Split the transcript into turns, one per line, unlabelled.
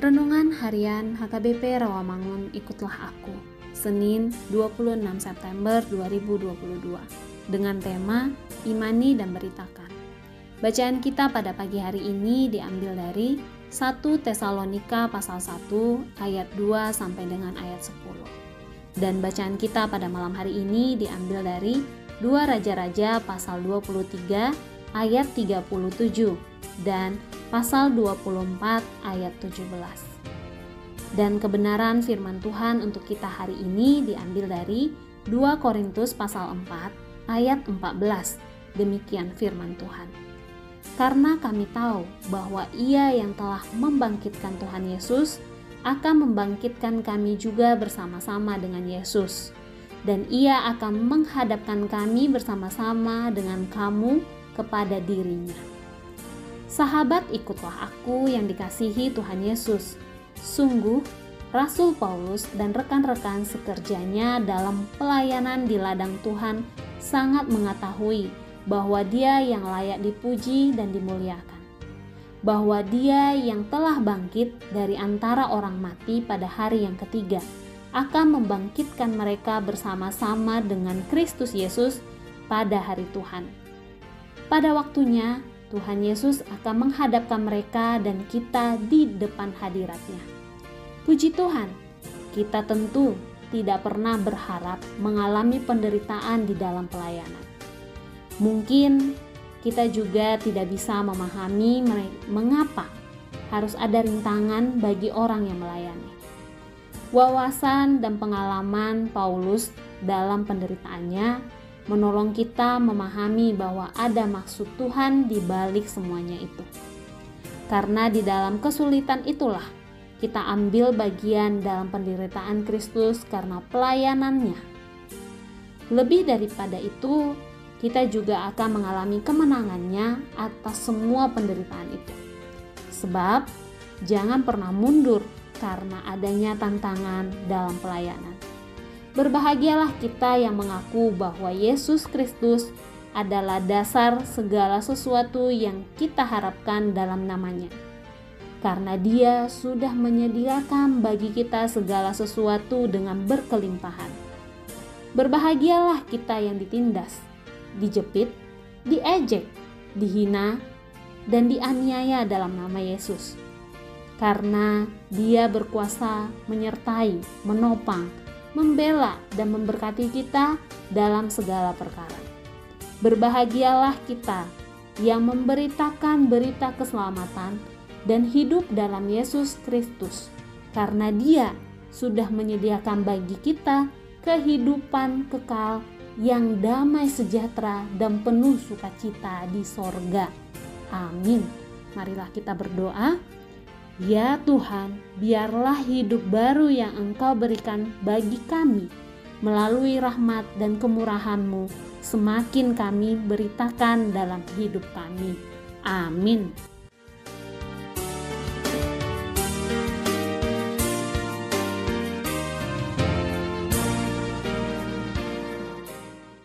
Renungan Harian HKBP Rawamangun Ikutlah Aku Senin 26 September 2022 dengan tema Imani dan Beritakan. Bacaan kita pada pagi hari ini diambil dari 1 Tesalonika pasal 1 ayat 2 sampai dengan ayat 10 dan bacaan kita pada malam hari ini diambil dari 2 Raja-Raja pasal 23 ayat 37 dan pasal 24 ayat 17. Dan kebenaran firman Tuhan untuk kita hari ini diambil dari 2 Korintus pasal 4 ayat 14. Demikian firman Tuhan. Karena kami tahu bahwa Ia yang telah membangkitkan Tuhan Yesus akan membangkitkan kami juga bersama-sama dengan Yesus. Dan ia akan menghadapkan kami bersama-sama dengan kamu kepada dirinya. Sahabat, ikutlah aku yang dikasihi Tuhan Yesus. Sungguh, Rasul Paulus dan rekan-rekan sekerjanya dalam pelayanan di ladang Tuhan sangat mengetahui bahwa Dia yang layak dipuji dan dimuliakan, bahwa Dia yang telah bangkit dari antara orang mati pada hari yang ketiga akan membangkitkan mereka bersama-sama dengan Kristus Yesus pada hari Tuhan. Pada waktunya, Tuhan Yesus akan menghadapkan mereka dan kita di depan hadiratnya. Puji Tuhan, kita tentu tidak pernah berharap mengalami penderitaan di dalam pelayanan. Mungkin kita juga tidak bisa memahami mengapa harus ada rintangan bagi orang yang melayani. Wawasan dan pengalaman Paulus dalam penderitaannya menolong kita memahami bahwa ada maksud Tuhan di balik semuanya itu. Karena di dalam kesulitan itulah kita ambil bagian dalam penderitaan Kristus karena pelayanannya. Lebih daripada itu, kita juga akan mengalami kemenangannya atas semua penderitaan itu. Sebab jangan pernah mundur karena adanya tantangan dalam pelayanan. Berbahagialah kita yang mengaku bahwa Yesus Kristus adalah dasar segala sesuatu yang kita harapkan dalam namanya. Karena dia sudah menyediakan bagi kita segala sesuatu dengan berkelimpahan. Berbahagialah kita yang ditindas, dijepit, diejek, dihina, dan dianiaya dalam nama Yesus. Karena dia berkuasa menyertai, menopang, membela dan memberkati kita dalam segala perkara. Berbahagialah kita yang memberitakan berita keselamatan dan hidup dalam Yesus Kristus, karena Dia sudah menyediakan bagi kita kehidupan kekal yang damai sejahtera dan penuh sukacita di sorga. Amin. Marilah kita berdoa. Ya Tuhan, biarlah hidup baru yang Engkau berikan bagi kami melalui rahmat dan kemurahan-Mu semakin kami beritakan dalam hidup kami. Amin.